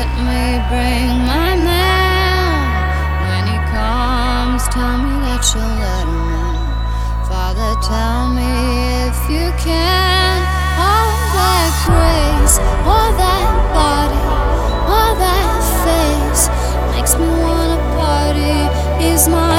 Let me bring my man. When he comes, tell me that you'll let him in. Father, tell me if you can. All that grace, all that body, all that face makes me wanna party. Is my